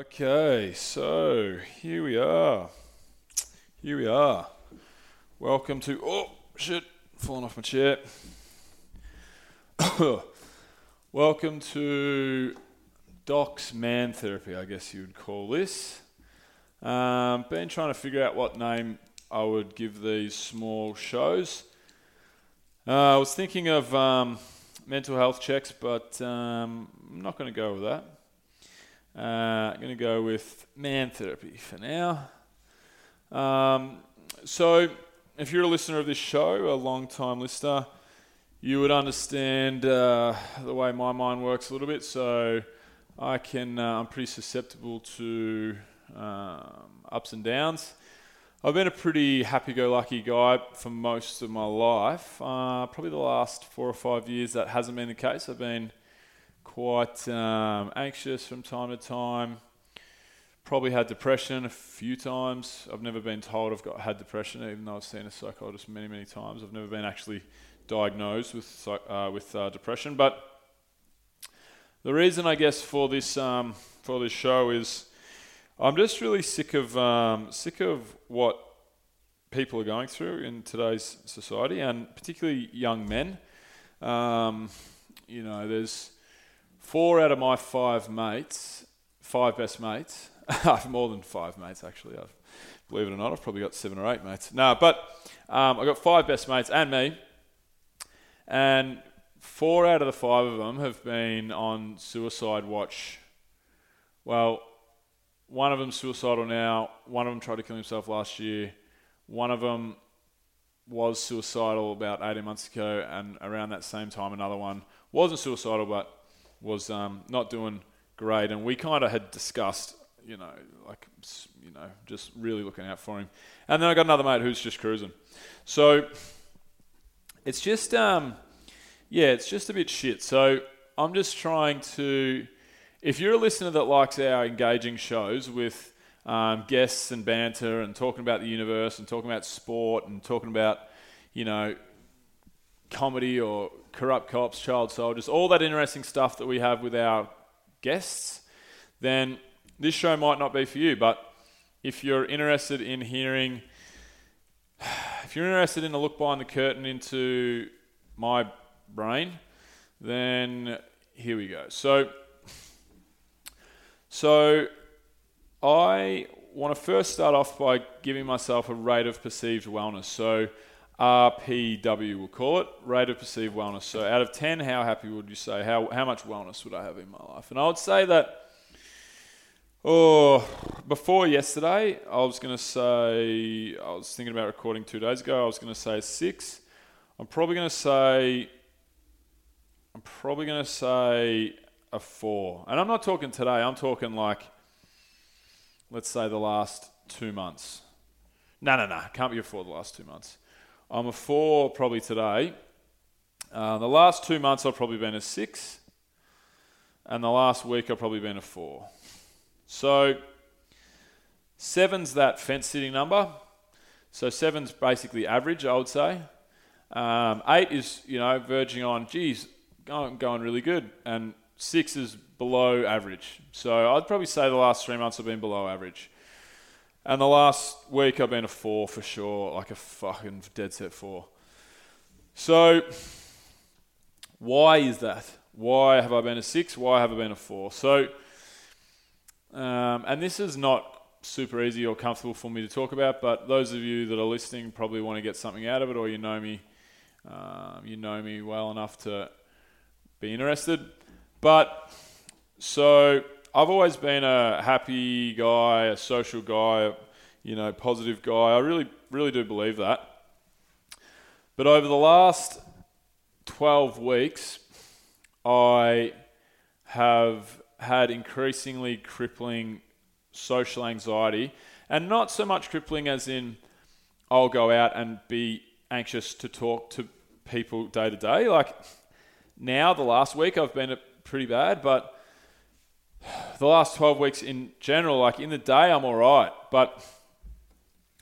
Okay, so here we are. Here we are. Welcome to. Oh, shit, falling off my chair. Welcome to Doc's Man Therapy, I guess you would call this. Um, been trying to figure out what name I would give these small shows. Uh, I was thinking of um, mental health checks, but um, I'm not going to go with that. Uh, I'm going to go with man therapy for now. Um, so, if you're a listener of this show, a long time listener, you would understand uh, the way my mind works a little bit. So, I can, uh, I'm pretty susceptible to um, ups and downs. I've been a pretty happy-go-lucky guy for most of my life. Uh, probably the last four or five years that hasn't been the case. I've been quite um, anxious from time to time. Probably had depression a few times. I've never been told I've got had depression, even though I've seen a psychologist many, many times. I've never been actually diagnosed with uh, with uh, depression. But the reason, I guess, for this um, for this show is I'm just really sick of um, sick of what people are going through in today's society, and particularly young men. Um, you know, there's four out of my five mates, five best mates. I have more than five mates actually. I've, believe it or not, I've probably got seven or eight mates. No, but um, I've got five best mates and me, and four out of the five of them have been on suicide watch. Well, one of them's suicidal now. One of them tried to kill himself last year. One of them was suicidal about 18 months ago, and around that same time, another one wasn't suicidal but was um, not doing great, and we kind of had discussed, you know, like you know, just really looking out for him. And then I got another mate who's just cruising. So it's just, um, yeah, it's just a bit shit. So I'm just trying to, if you're a listener that likes our engaging shows with um, guests and banter and talking about the universe and talking about sport and talking about, you know, comedy or corrupt cops, child soldiers, all that interesting stuff that we have with our guests, then this show might not be for you. But if you're interested in hearing, if you're interested in a look behind the curtain into my brain, then here we go. So, so I want to first start off by giving myself a rate of perceived wellness. So RPW, we'll call it, rate of perceived wellness. So out of 10, how happy would you say? How, how much wellness would I have in my life? And I would say that, oh, before yesterday, I was going to say, I was thinking about recording two days ago, I was going to say six. I'm probably going to say, I'm probably going to say a four. And I'm not talking today, I'm talking like, let's say the last two months. No, no, no, can't be before the last two months. I'm a four probably today. Uh, the last two months I've probably been a six, and the last week I've probably been a four. So seven's that fence sitting number. So seven's basically average, I would say. Um, eight is you know verging on, geez, going, going really good, and six is below average. So I'd probably say the last three months have been below average. And the last week I've been a four for sure, like a fucking dead set four. So, why is that? Why have I been a six? Why have I been a four? So, um, and this is not super easy or comfortable for me to talk about, but those of you that are listening probably want to get something out of it, or you know me, um, you know me well enough to be interested. But so I've always been a happy guy, a social guy, you know, positive guy. I really, really do believe that. But over the last 12 weeks, I have had increasingly crippling social anxiety, and not so much crippling as in I'll go out and be anxious to talk to people day to day. Like now, the last week, I've been pretty bad, but the last 12 weeks in general, like in the day, I'm all right. But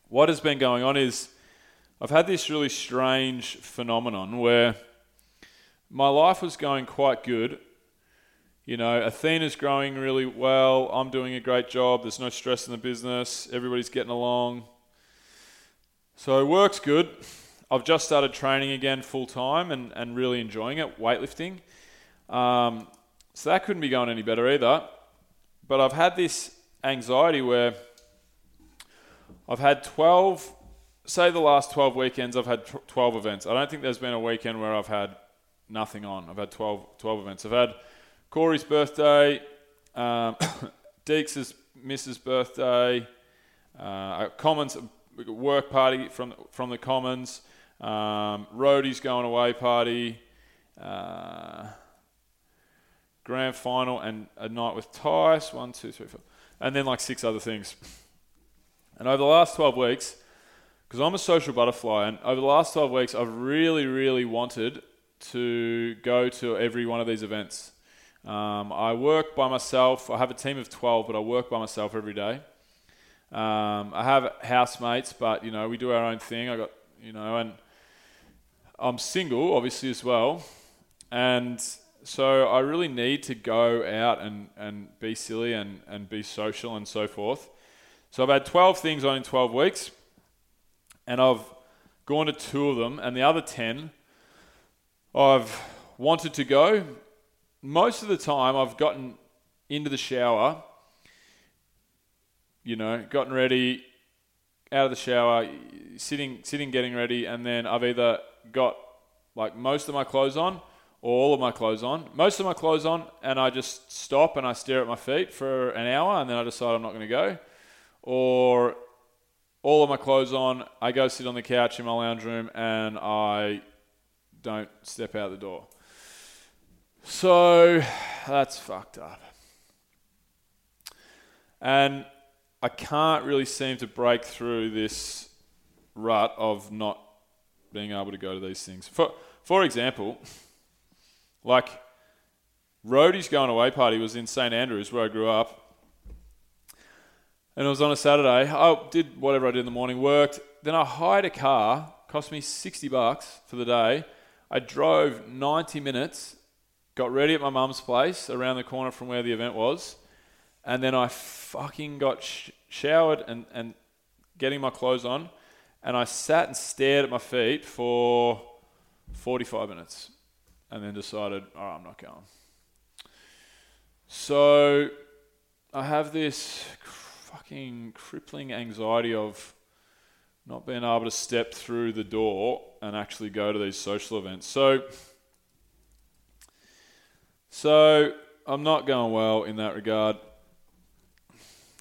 what has been going on is I've had this really strange phenomenon where my life was going quite good you know, Athyna's growing really well. I'm doing a great job. There's no stress in the business. Everybody's getting along. So work's good. I've just started training again full time and, and really enjoying it, weightlifting. Um, so that couldn't be going any better either. But I've had this anxiety where I've had 12, say the last 12 weekends, I've had 12 events. I don't think there's been a weekend where I've had nothing on. I've had 12, 12 events. I've had Corey's birthday, um, Deeks' Mrs. birthday, uh, Commons work party from from the Commons, um, Roadie's going away party, uh, grand final, and a night with Tice. One, two, three, four, and then like six other things. And over the last 12 weeks, because I'm a social butterfly, and over the last 12 weeks, I've really, really wanted to go to every one of these events. Um, I work by myself. I have a team of 12, but I work by myself every day. Um, I have housemates, but you know we do our own thing. I got you know, and I'm single, obviously as well, and so I really need to go out and, and be silly and, and be social and so forth. So I've had 12 things on in 12 weeks, and I've gone to two of them, and the other 10 I've wanted to go. Most of the time, I've gotten into the shower, you know, gotten ready, out of the shower, sitting, sitting, getting ready, and then I've either got like most of my clothes on all of my clothes on. Most of my clothes on, and I just stop and I stare at my feet for an hour, and then I decide I'm not going to go. Or all of my clothes on, I go sit on the couch in my lounge room, and I don't step out the door. So that's fucked up. And I can't really seem to break through this rut of not being able to go to these things. For, for example, like Roadie's going away party was in St Andrews where I grew up. And it was on a Saturday. I did whatever I did in the morning, worked. Then I hired a car, cost me 60 bucks for the day. I drove 90 minutes, got ready at my mum's place around the corner from where the event was, and then I fucking got sh- showered and, and getting my clothes on, and I sat and stared at my feet for 45 minutes, and then decided, all right, I'm not going. So I have this fucking crippling anxiety of not being able to step through the door and actually go to these social events. So, so I'm not going well in that regard.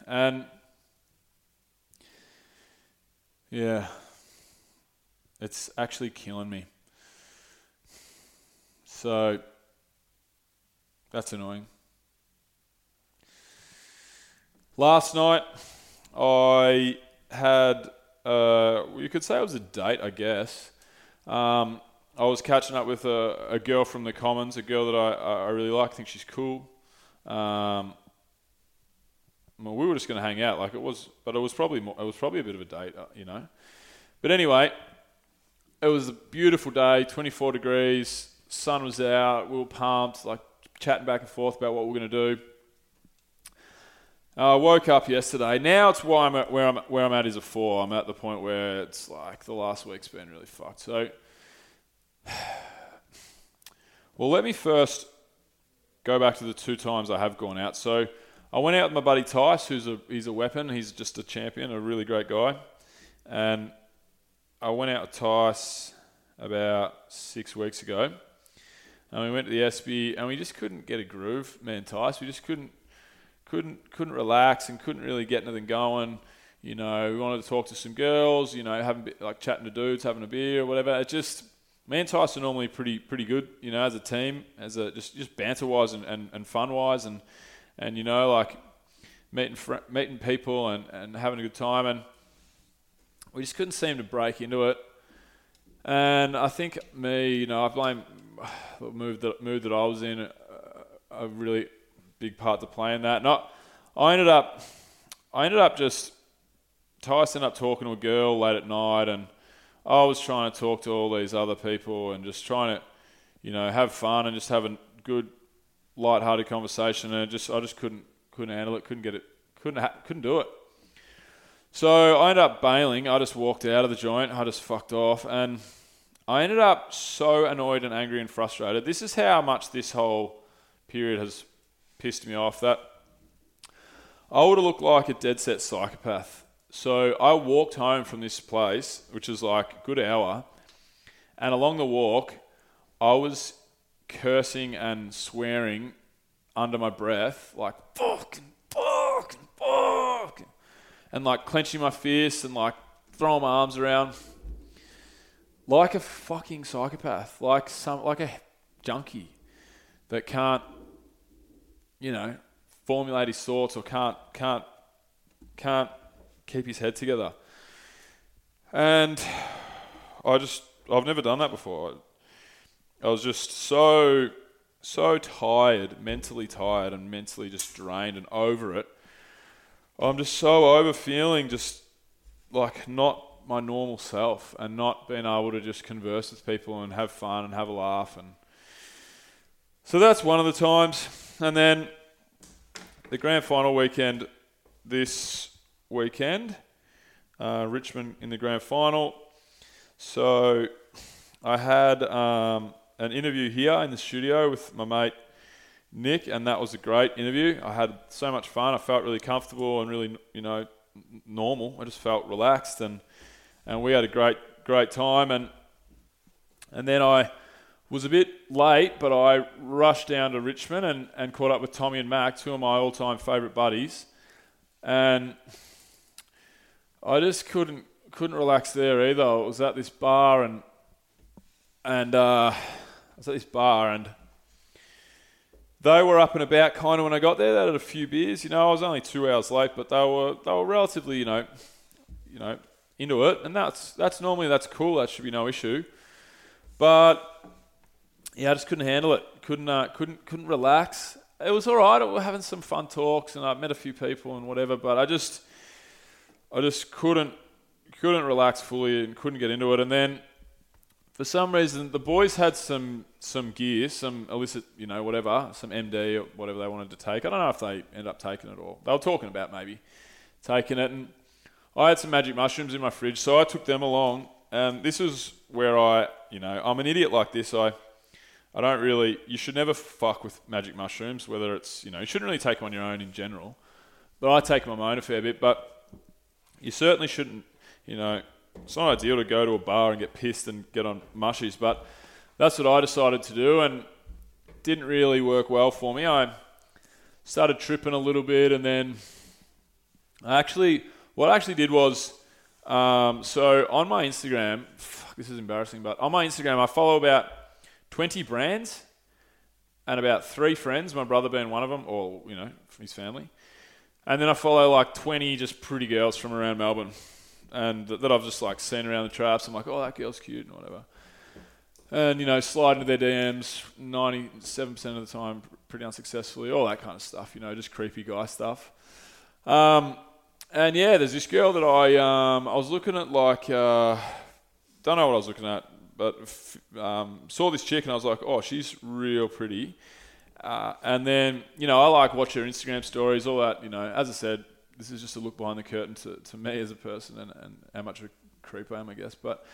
And yeah, it's actually killing me. So that's annoying. Last night, I had uh, you could say it was a date, I guess. Um, I was catching up with a, a, girl from the Commons, a girl that I, I really like. I think she's cool. Um, well, we were just going to hang out, like it was, but it was probably more, it was probably a bit of a date, uh, you know. But anyway, it was a beautiful day, 24 degrees, sun was out, we were pumped, like chatting back and forth about what we we're going to do. I uh, woke up yesterday. Now it's why I'm at, where I'm where I'm at is a four. I'm at the point where it's like the last week's been really fucked. So, well, let me first go back to the two times I have gone out. So, I went out with my buddy Tice, who's a he's a weapon. He's just a champion, a really great guy, and I went out with Tice about six weeks ago, and we went to the SB, and we just couldn't get a groove, man. Tice, we just couldn't couldn't couldn't relax and couldn't really get anything going. You know, we wanted to talk to some girls. You know, having like chatting to dudes, having a beer or whatever. It just me and Tyson are normally pretty pretty good. You know, as a team, as a just just banter wise and, and, and fun wise, and and you know like meeting fr- meeting people and, and having a good time, and we just couldn't seem to break into it. And I think me, you know, I blame the move that move that I was in. Uh, I really big part to play in that. Not, I ended up, I ended up just Tyson up talking to a girl late at night, and I was trying to talk to all these other people and just trying to, you know, have fun and just have a good, light-hearted conversation, and just I just couldn't couldn't handle it, couldn't get it, couldn't ha- couldn't do it. So I ended up bailing. I just walked out of the joint. I just fucked off, and I ended up so annoyed and angry and frustrated. This is how much this whole period has pissed me off. That I would have looked like a dead set psychopath. So I walked home from this place, which is like a good hour, and along the walk, I was cursing and swearing under my breath, like fuck and fuck and fuck, and like clenching my fists and like throwing my arms around, like a fucking psychopath, like some, like a junkie that can't, you know, formulate his thoughts or can't, can't, can't keep his head together. And I just, I've never done that before. I was just so, so tired, mentally tired, and mentally just drained and over it. I'm just so over feeling just like not my normal self and not being able to just converse with people and have fun and have a laugh and so that's one of the times and then the grand final weekend this weekend uh, Richmond in the grand final so I had um, an interview here in the studio with my mate Nick, and that was a great interview. I had so much fun. I felt really comfortable and really, you know, normal. I just felt relaxed, and and we had a great great time. And and then I was a bit late, but I rushed down to Richmond and, and caught up with Tommy and Mac, two of my all time favourite buddies, and I just couldn't couldn't relax there either. I was at this bar and and uh, I was at this bar and they were up and about kind of when I got there. They had a few beers. You know, I was only two hours late, but they were they were relatively, you know, you know, into it, and that's that's normally that's cool. That should be no issue. But yeah, I just couldn't handle it. Couldn't uh, couldn't couldn't relax. It was all right. We were having some fun talks, and I met a few people and whatever. But I just I just couldn't couldn't relax fully and couldn't get into it. And then for some reason, the boys had some some gear, some illicit, you know, whatever, some MD or whatever they wanted to take. I don't know if they ended up taking it or they were talking about maybe taking it. And I had some magic mushrooms in my fridge, so I took them along. And this is where I, you know, I'm an idiot like this. I I don't really. You should never fuck with magic mushrooms. Whether it's, you know, you shouldn't really take them on your own in general. But I take them on my own a fair bit. But you certainly shouldn't, you know it's not ideal to go to a bar and get pissed and get on mushies, but that's what I decided to do, and didn't really work well for me. I started tripping a little bit, and then I actually, what I actually did was, um, so on my Instagram, fuck, this is embarrassing, but on my Instagram, I follow about 20 brands and about three friends, my brother being one of them, or, you know, from his family. And then I follow like 20 just pretty girls from around Melbourne and that, that I've just like seen around the traps. I'm like, oh, that girl's cute and whatever. And you know, slide into their DMs 97% of the time, pretty unsuccessfully. All that kind of stuff. You know, just creepy guy stuff. Um, and yeah, there's this girl that I um, I was looking at like uh, don't know what I was looking at, but f- um, saw this chick and I was like, oh, she's real pretty. Uh, and then you know, I like watch her Instagram stories, all that. You know, as I said, this is just a look behind the curtain to, to me as a person and, and how much of a creep I am, I guess. But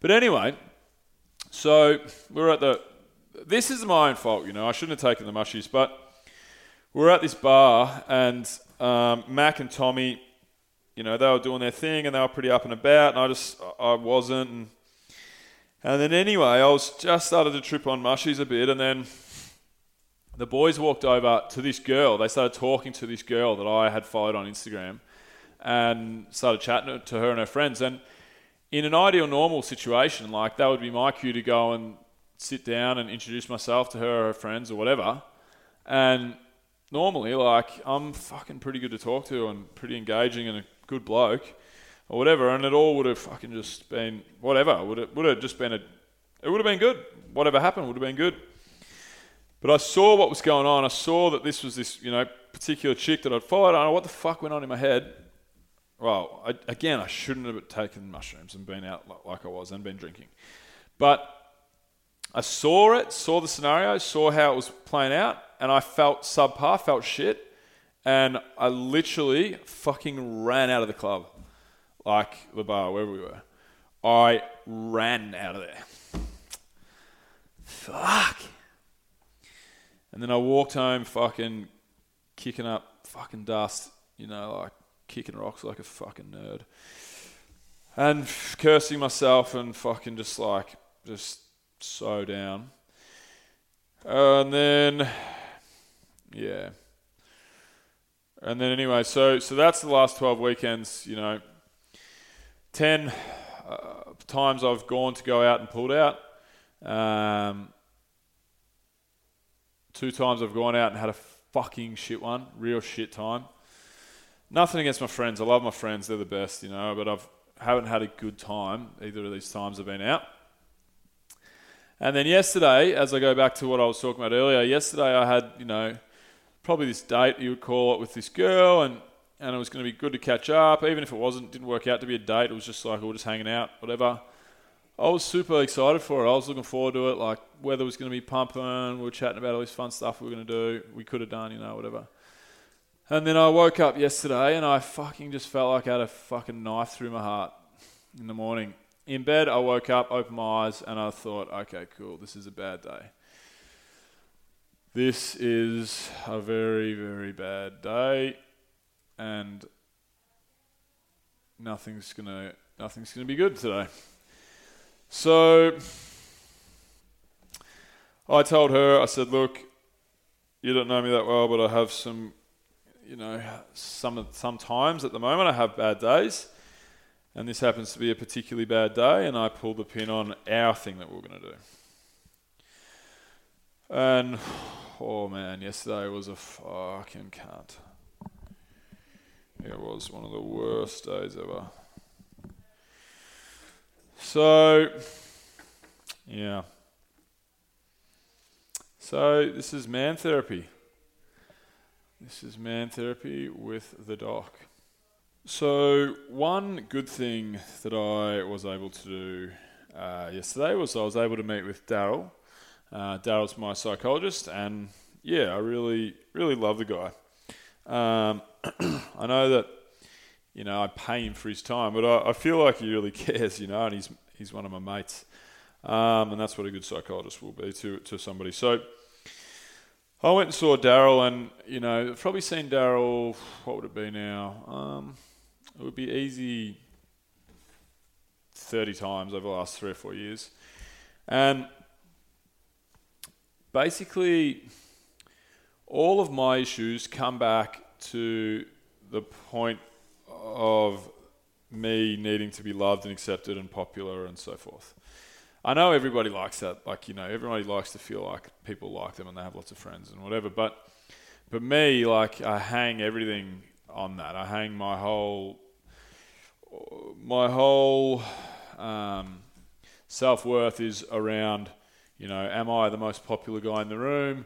but anyway, so we're at the. This is my own fault, you know. I shouldn't have taken the mushies, but we're at this bar and um, Mac and Tommy, you know, they were doing their thing and they were pretty up and about, and I just I wasn't. And, and then anyway, I was just started to trip on mushies a bit, and then the boys walked over to this girl. They started talking to this girl that I had followed on Instagram and started chatting to her and her friends. And in an ideal, normal situation, like that would be my cue to go and sit down and introduce myself to her or her friends or whatever. And normally, like, I'm fucking pretty good to talk to and pretty engaging and a good bloke or whatever. And it all would have fucking just been whatever. Would it would have just been a, it would have been good. Whatever happened would have been good. But I saw what was going on. I saw that this was this, you know, particular chick that I'd followed. I don't know what the fuck went on in my head. Well, I, again, I shouldn't have taken mushrooms and been out like I was and been drinking. But I saw it, saw the scenario, saw how it was playing out, and I felt subpar, felt shit, and I literally fucking ran out of the club, like the bar wherever we were. I ran out of there. Fuck. And then I walked home, fucking kicking up fucking dust, you know, like kicking rocks like a fucking nerd. And cursing myself and fucking just like, just so down. and then, yeah. And then anyway, so so that's the last 12 weekends, you know. 10 uh, times I've gone to go out and pulled out. Um, two times I've gone out and had a fucking shit one, real shit time. Nothing against my friends. I love my friends. They're the best, you know, but I've haven't had a good time either of these times I've been out. And then yesterday, as I go back to what I was talking about earlier, yesterday I had, you know, probably this date you would call it with this girl and and it was going to be good to catch up. Even if it wasn't, didn't work out to be a date. It was just like we were just hanging out, whatever. I was super excited for it. I was looking forward to it. Like weather was going to be pumping. We were chatting about all this fun stuff we were going to do. We could have done, you know, whatever. And then I woke up yesterday and I fucking just felt like I had a fucking knife through my heart in the morning. In bed, I woke up, opened my eyes, and I thought, okay, cool, this is a bad day. This is a very, very bad day, and nothing's gonna nothing's gonna be good today. So I told her, I said, look, you don't know me that well, but I have some, you know, some sometimes at the moment I have bad days, and this happens to be a particularly bad day, and I pulled the pin on our thing that we we're to do. And oh man, yesterday was a fucking cunt. It was one of the worst days ever. So, yeah. So, this is man therapy. This is man therapy with the doc. So, one good thing that I was able to do uh, yesterday was I was able to meet with Daryl. Uh, Daryl's my psychologist, and yeah, I really, really love the guy. Um, I know that, you know, I pay him for his time, but I, I, feel like he really cares, you know, and he's, he's one of my mates. Um, and that's what a good psychologist will be to, to somebody. So, I went and saw Daryl, and you know, I've probably seen Daryl. What would it be now? Um, it would be easy 30 times over the last three or four years. And basically, all of my issues come back to the point of me needing to be loved and accepted and popular and so forth. I know everybody likes that. Like, you know, everybody likes to feel like people like them and they have lots of friends and whatever. But, but me, like, I hang everything on that. I hang my whole my whole um, self worth is around, you know, am I the most popular guy in the room?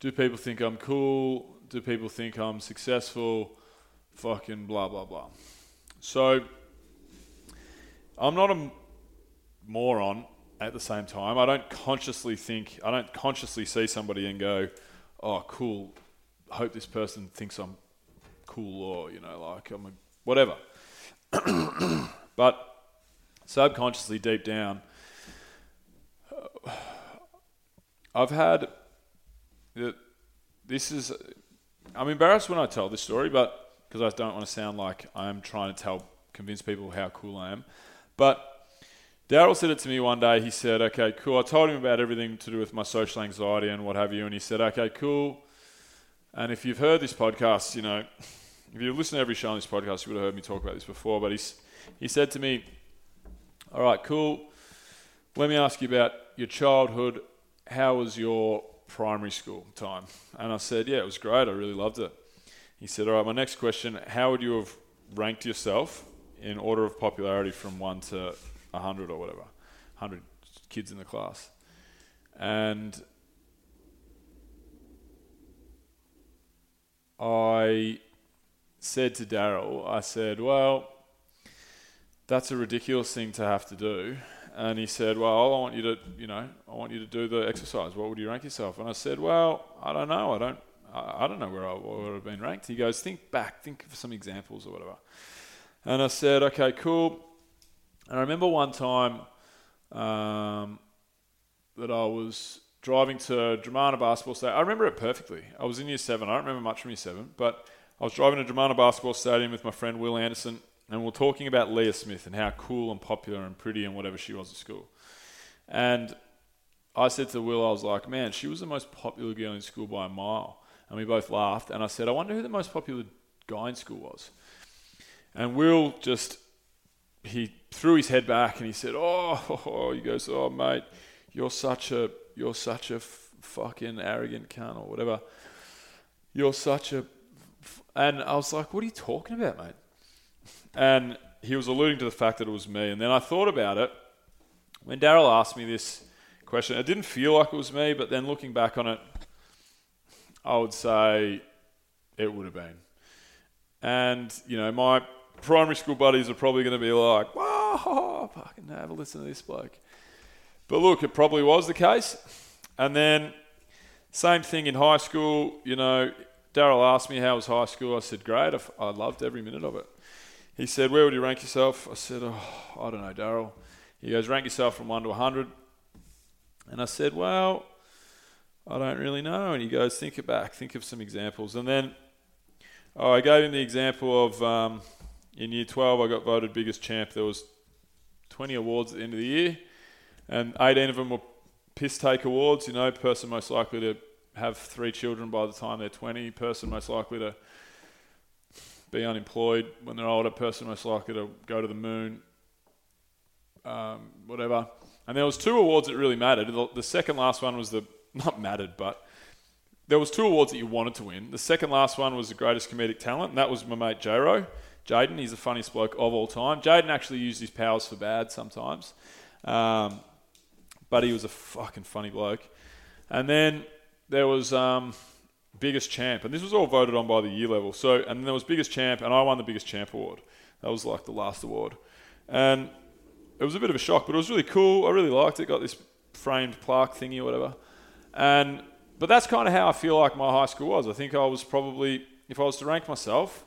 Do people think I'm cool? Do people think I'm successful? Fucking blah blah blah. So I'm not a moron at the same time. I don't consciously think, I don't consciously see somebody and go, oh, cool. I hope this person thinks I'm cool or, you know, like I'm a, whatever. but subconsciously, deep down, I've had this is. I'm embarrassed when I tell this story, but because I don't want to sound like I'm trying to tell, convince people how cool I am. But Daryl said it to me one day. He said, "Okay, cool." I told him about everything to do with my social anxiety and what have you, and he said, "Okay, cool." And if you've heard this podcast, you know if you listen to every show on this podcast, you would have heard me talk about this before. But he's, he said to me, All right, cool. Let me ask you about your childhood. How was your primary school time? And I said, Yeah, it was great. I really loved it. He said, All right, my next question How would you have ranked yourself in order of popularity from 1 to 100 or whatever? 100 kids in the class. And I said to Daryl, I said, well, that's a ridiculous thing to have to do. And he said, well, I want you to, you know, I want you to do the exercise. What would you rank yourself? And I said, well, I don't know. I don't, I, I don't know where I would have been ranked. He goes, think back, think of some examples or whatever. And I said, okay, cool. And I remember one time um, that I was driving to Dromana Basketball Stadium. I remember it perfectly. I was in year seven. I don't remember much from year seven, but I was driving to Dromana Basketball Stadium with my friend Will Anderson, and we are talking about Leah Smith and how cool and popular and pretty and whatever she was at school. And I said to Will, I was like, man, she was the most popular girl in school by a mile. And we both laughed. And I said, I wonder who the most popular guy in school was. And Will just, he threw his head back and he said, oh, oh he goes, oh, mate, you're such a, you're such a f- fucking arrogant cunt or whatever. You're such a and I was like, what are you talking about, mate? And he was alluding to the fact that it was me. And then I thought about it. When Daryl asked me this question, it didn't feel like it was me, but then looking back on it, I would say it would have been. And, you know, my primary school buddies are probably going to be like, whoa, fucking have a listen to this bloke. But look, it probably was the case. And then, same thing in high school, you know, Daryl asked me how was high school. I said, great. I loved every minute of it. He said, where would you rank yourself? I said, oh, I don't know, Daryl. He goes, rank yourself from 1 to 100. And I said, well, I don't really know. And he goes, think it back. Think of some examples. And then oh, I gave him the example of um, in year 12, I got voted biggest champ. There was 20 awards at the end of the year. And 18 of them were piss take awards, you know, person most likely to have three children by the time they're 20, person most likely to be unemployed when they're older, person most likely to go to the moon, um, whatever. And there was two awards that really mattered. The, the second last one was the not mattered, but there was two awards that you wanted to win. The second last one was the greatest comedic talent, and that was my mate J-Ro. Jaden, he's the funniest bloke of all time. Jaden actually used his powers for bad sometimes, um, but he was a fucking funny bloke. And then there was um, biggest champ, and this was all voted on by the year level. So, and then there was biggest champ, and I won the biggest champ award. That was like the last award, and it was a bit of a shock, but it was really cool. I really liked it. Got this framed plaque thingy or whatever, and but that's kind of how I feel like my high school was. I think I was probably, if I was to rank myself,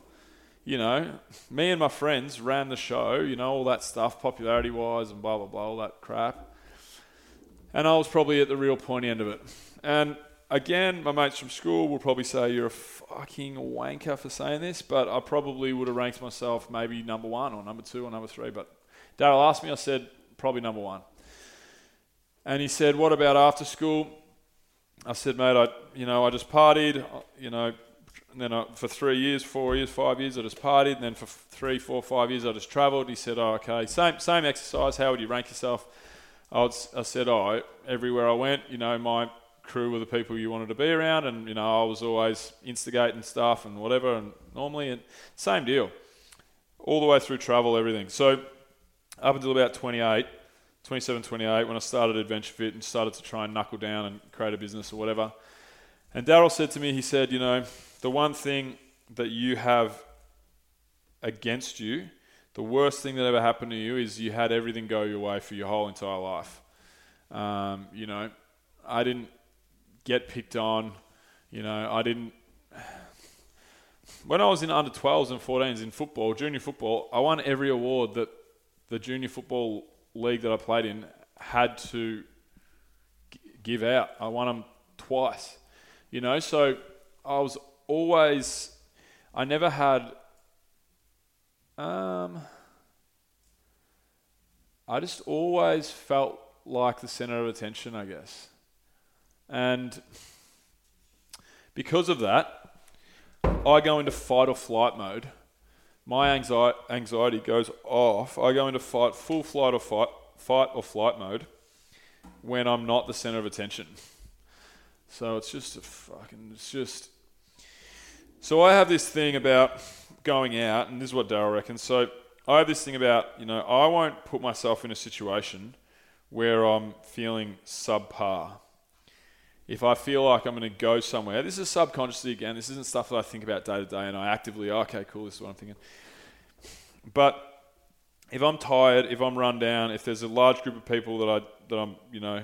you know, me and my friends ran the show, you know, all that stuff, popularity wise and blah, blah, blah, all that crap. And I was probably at the real pointy end of it. And again, my mates from school will probably say you're a fucking wanker for saying this, but I probably would have ranked myself maybe number one or number two or number three. But Daryl asked me, I said probably number one. And he said, "What about after school?" I said, "Mate, I you know I just partied, you know." And then I, for three years, four years, five years, I just partied. And then for three, four, five years, I just travelled. He said, oh, okay, same, same exercise. How would you rank yourself? I, would, I said, oh, everywhere I went, you know, my crew were the people you wanted to be around, and you know I was always instigating stuff and whatever, and normally and same deal, all the way through travel, everything. So up until about 28, 27, 28, when I started Adventure Fit and started to try and knuckle down and create a business or whatever, and Daryl said to me, he said, you know, the one thing that you have against you, the worst thing that ever happened to you is you had everything go your way for your whole entire life. Um, you know, I didn't get picked on. You know, I didn't. When I was in under 12s and 14s in football, junior football, I won every award that the junior football league that I played in had to give out. I won them twice. You know, so I was always. I never had. Um, I just always felt like the center of attention, I guess. And because of that, I go into fight or flight mode. My anxiety goes off. I go into fight, full flight or fight, fight or flight mode when I'm not the center of attention. So it's just a fucking, it's just. So I have this thing about going out, and this is what Daryl reckons. So I have this thing about, you know, I won't put myself in a situation where I'm feeling subpar if I feel like I'm going to go somewhere, this is subconsciously again, this isn't stuff that I think about day to day and I actively, oh, okay, cool, this is what I'm thinking. But if I'm tired, if I'm run down, if there's a large group of people that I that I'm you know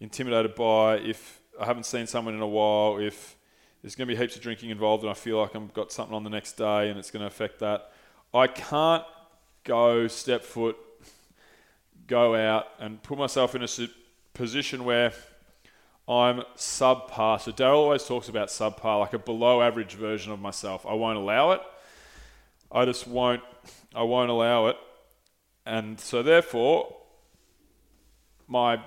intimidated by, if I haven't seen someone in a while, if there's going to be heaps of drinking involved and I feel like I've got something on the next day and it's going to affect that, I can't go step foot, go out and put myself in a position where I'm subpar. So Daryl always talks about subpar, like a below average version of myself. I won't allow it. I just won't. I won't allow it. And so therefore, my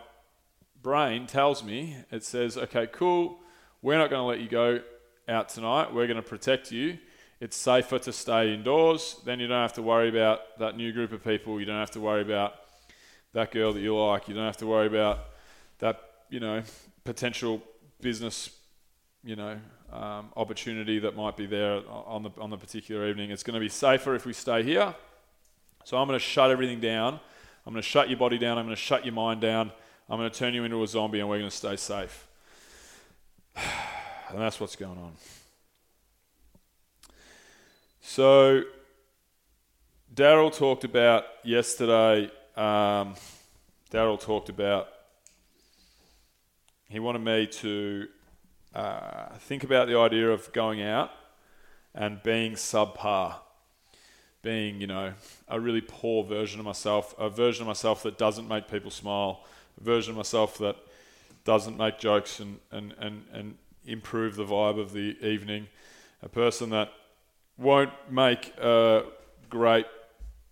brain tells me it says, "Okay, cool. We're not going to let you go out tonight. We're going to protect you. It's safer to stay indoors. Then you don't have to worry about that new group of people. You don't have to worry about that girl that you like. You don't have to worry about that, you know, potential business, you know, um, opportunity that might be there on the on the particular evening. It's going to be safer if we stay here. So I'm going to shut everything down. I'm going to shut your body down. I'm going to shut your mind down. I'm going to turn you into a zombie, and we're going to stay safe. And that's what's going on. So Daryl talked about yesterday. Um, Daryl talked about he wanted me to uh, think about the idea of going out and being subpar, being, you know, a really poor version of myself, a version of myself that doesn't make people smile, a version of myself that doesn't make jokes and, and, and, and improve the vibe of the evening, a person that won't make a great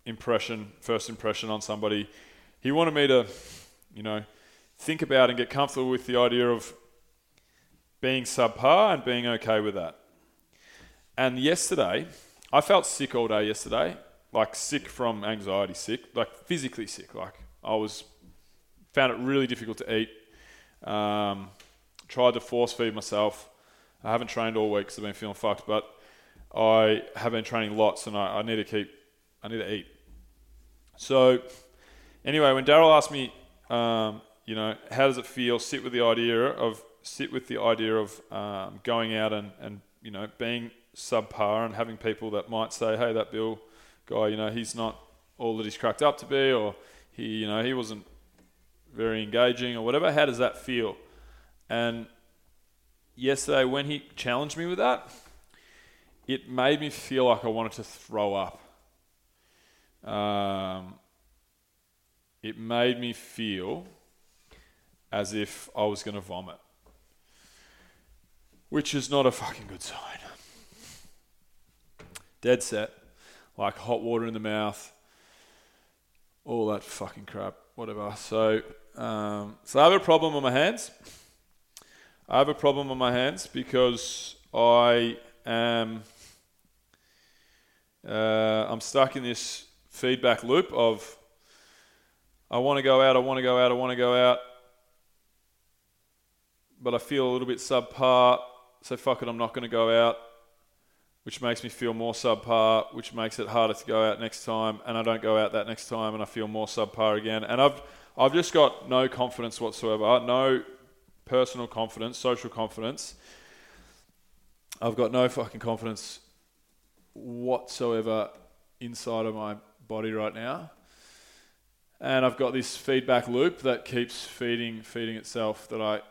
impression, first impression on somebody. He wanted me to, you know, think about and get comfortable with the idea of being subpar and being okay with that. And yesterday, I felt sick all day yesterday, like sick from anxiety, sick, like physically sick. Like I was, found it really difficult to eat. Um, tried to force feed myself. I haven't trained all week because I've been feeling fucked, but I have been training lots and I, I need to keep, I need to eat. So, anyway, when Daryl asked me, um, you know, how does it feel? Sit with the idea of sit with the idea of um, going out and, and you know being subpar and having people that might say, hey, that Bill guy, you know, he's not all that he's cracked up to be, or he, you know, he wasn't very engaging or whatever. How does that feel? And yesterday, when he challenged me with that, it made me feel like I wanted to throw up. Um, it made me feel as if I was going to vomit, which is not a fucking good sign. Dead set, like hot water in the mouth, all that fucking crap, whatever. So, um, so I have a problem on my hands. I have a problem on my hands because I am uh, I'm stuck in this feedback loop of I want to go out, I want to go out, I want to go out but I feel a little bit subpar. So fuck it, I'm not going to go out, which makes me feel more subpar, which makes it harder to go out next time, and I don't go out that next time, and I feel more subpar again. And I've I've just got no confidence whatsoever, no personal confidence, social confidence. I've got no fucking confidence whatsoever inside of my body right now. And I've got this feedback loop that keeps feeding feeding itself that I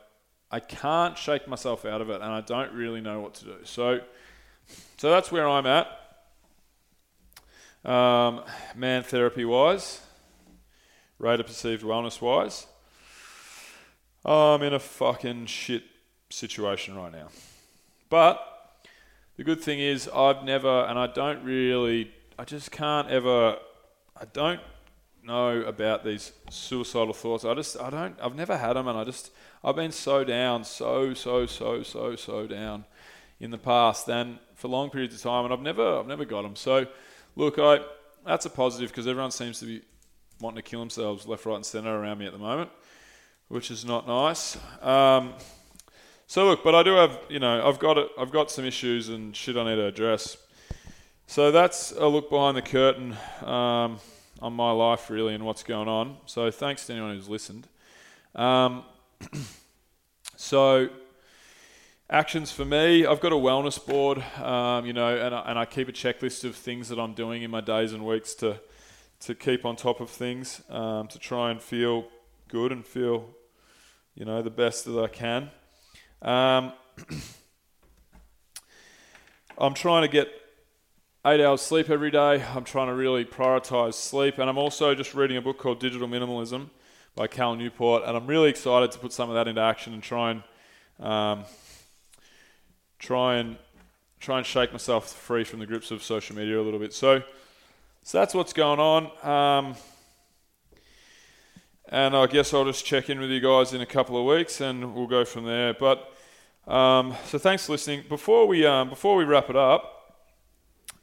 I can't shake myself out of it, and I don't really know what to do. So, so that's where I'm at. Um, man therapy wise, rate of perceived wellness wise, I'm in a fucking shit situation right now. But the good thing is, I've never, and I don't really, I just can't ever, I don't know about these suicidal thoughts. I just, I don't, I've never had them, and I just, I've been so down, so, so, so, so, so down in the past and for long periods of time, and I've never, I've never got them. So, look, I that's a positive because everyone seems to be wanting to kill themselves left, right, and centre around me at the moment, which is not nice. Um, so look, but I do have, you know, I've got it, I've got some issues and shit I need to address. So that's a look behind the curtain um, on my life, really, and what's going on. So thanks to anyone who's listened. Um, so, actions for me, I've got a wellness board, um, you know, and I, and I keep a checklist of things that I'm doing in my days and weeks to to keep on top of things, um, to try and feel good and feel, you know, the best that I can. Um, I'm trying to get eight hours sleep every day. I'm trying to really prioritize sleep, and I'm also just reading a book called Digital Minimalism by Cal Newport, and I'm really excited to put some of that into action and try and um, try and try and shake myself free from the grips of social media a little bit. So, so that's what's going on. Um, and I guess I'll just check in with you guys in a couple of weeks, and we'll go from there. But um, so thanks for listening. Before we um, before we wrap it up,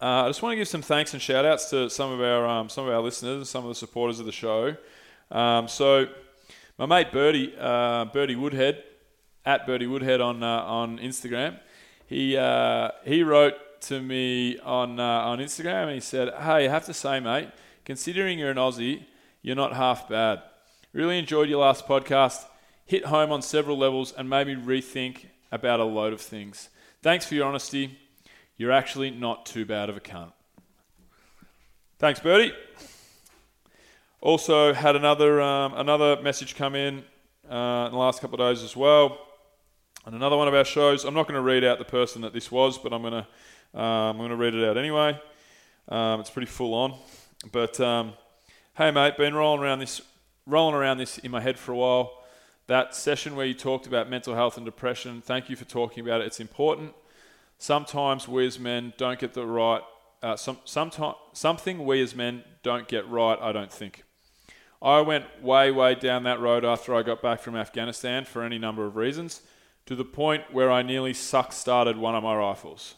uh, I just want to give some thanks and shout outs to some of our um, some of our listeners and some of the supporters of the show. Um, so my mate Bertie uh, Bertie Woodhead at Bertie Woodhead on uh, on Instagram, he uh, he wrote to me on uh, on Instagram and he said, "Hey, I have to say, mate, considering you're an Aussie, you're not half bad." Really enjoyed your last podcast. Hit home on several levels and made me rethink about a load of things. Thanks for your honesty. You're actually not too bad of a cunt. Thanks, Bertie. Also had another um, another message come in uh, in the last couple of days as well, on another one of our shows. I'm not going to read out the person that this was, but I'm going to um, I'm going to read it out anyway. Um, it's pretty full on, but um, hey mate, been rolling around this rolling around this in my head for a while. That session where you talked about mental health and depression, thank you for talking about it. It's important. Sometimes we as men don't get the right, uh, some, sometime, something we as men don't get right, I don't think. I went way, way down that road after I got back from Afghanistan for any number of reasons, to the point where I nearly suck started one of my rifles.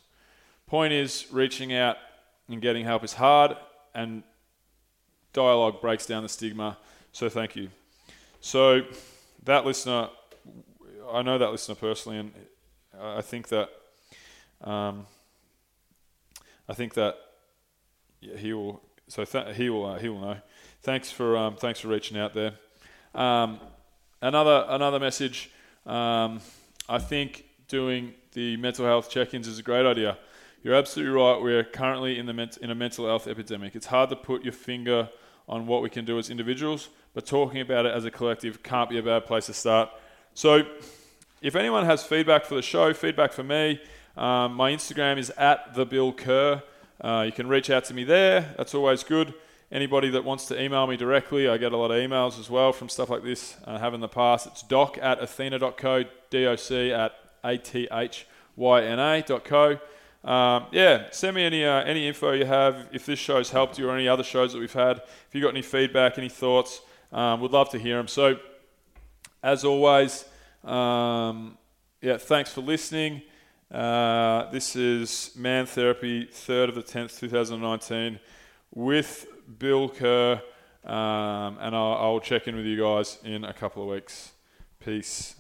Point is, reaching out and getting help is hard, and dialogue breaks down the stigma so thank you. So that listener, I know that listener personally, and I think that um, I think that he will. So th- he will. Uh, he will know. Thanks for um, thanks for reaching out there. Um, another another message. Um, I think doing the mental health check-ins is a great idea. You're absolutely right. We're currently in the in a mental health epidemic. It's hard to put your finger on what we can do as individuals, but talking about it as a collective can't be a bad place to start. So, if anyone has feedback for the show, feedback for me, um, my Instagram is at the Bill Kerr. Uh, you can reach out to me there. That's always good. Anybody that wants to email me directly, I get a lot of emails as well from stuff like this. I have in the past. It's doc at athyna.co, doc at athYNA.co. Um, yeah, send me any uh, any info you have. If this show's helped you or any other shows that we've had, if you've got any feedback, any thoughts, um, we'd love to hear them. So, as always, um, yeah, thanks for listening. Uh, this is Man Therapy, 3rd of the 10th, 2019, with Bill Kerr. Um, and I'll, I'll check in with you guys in a couple of weeks. Peace.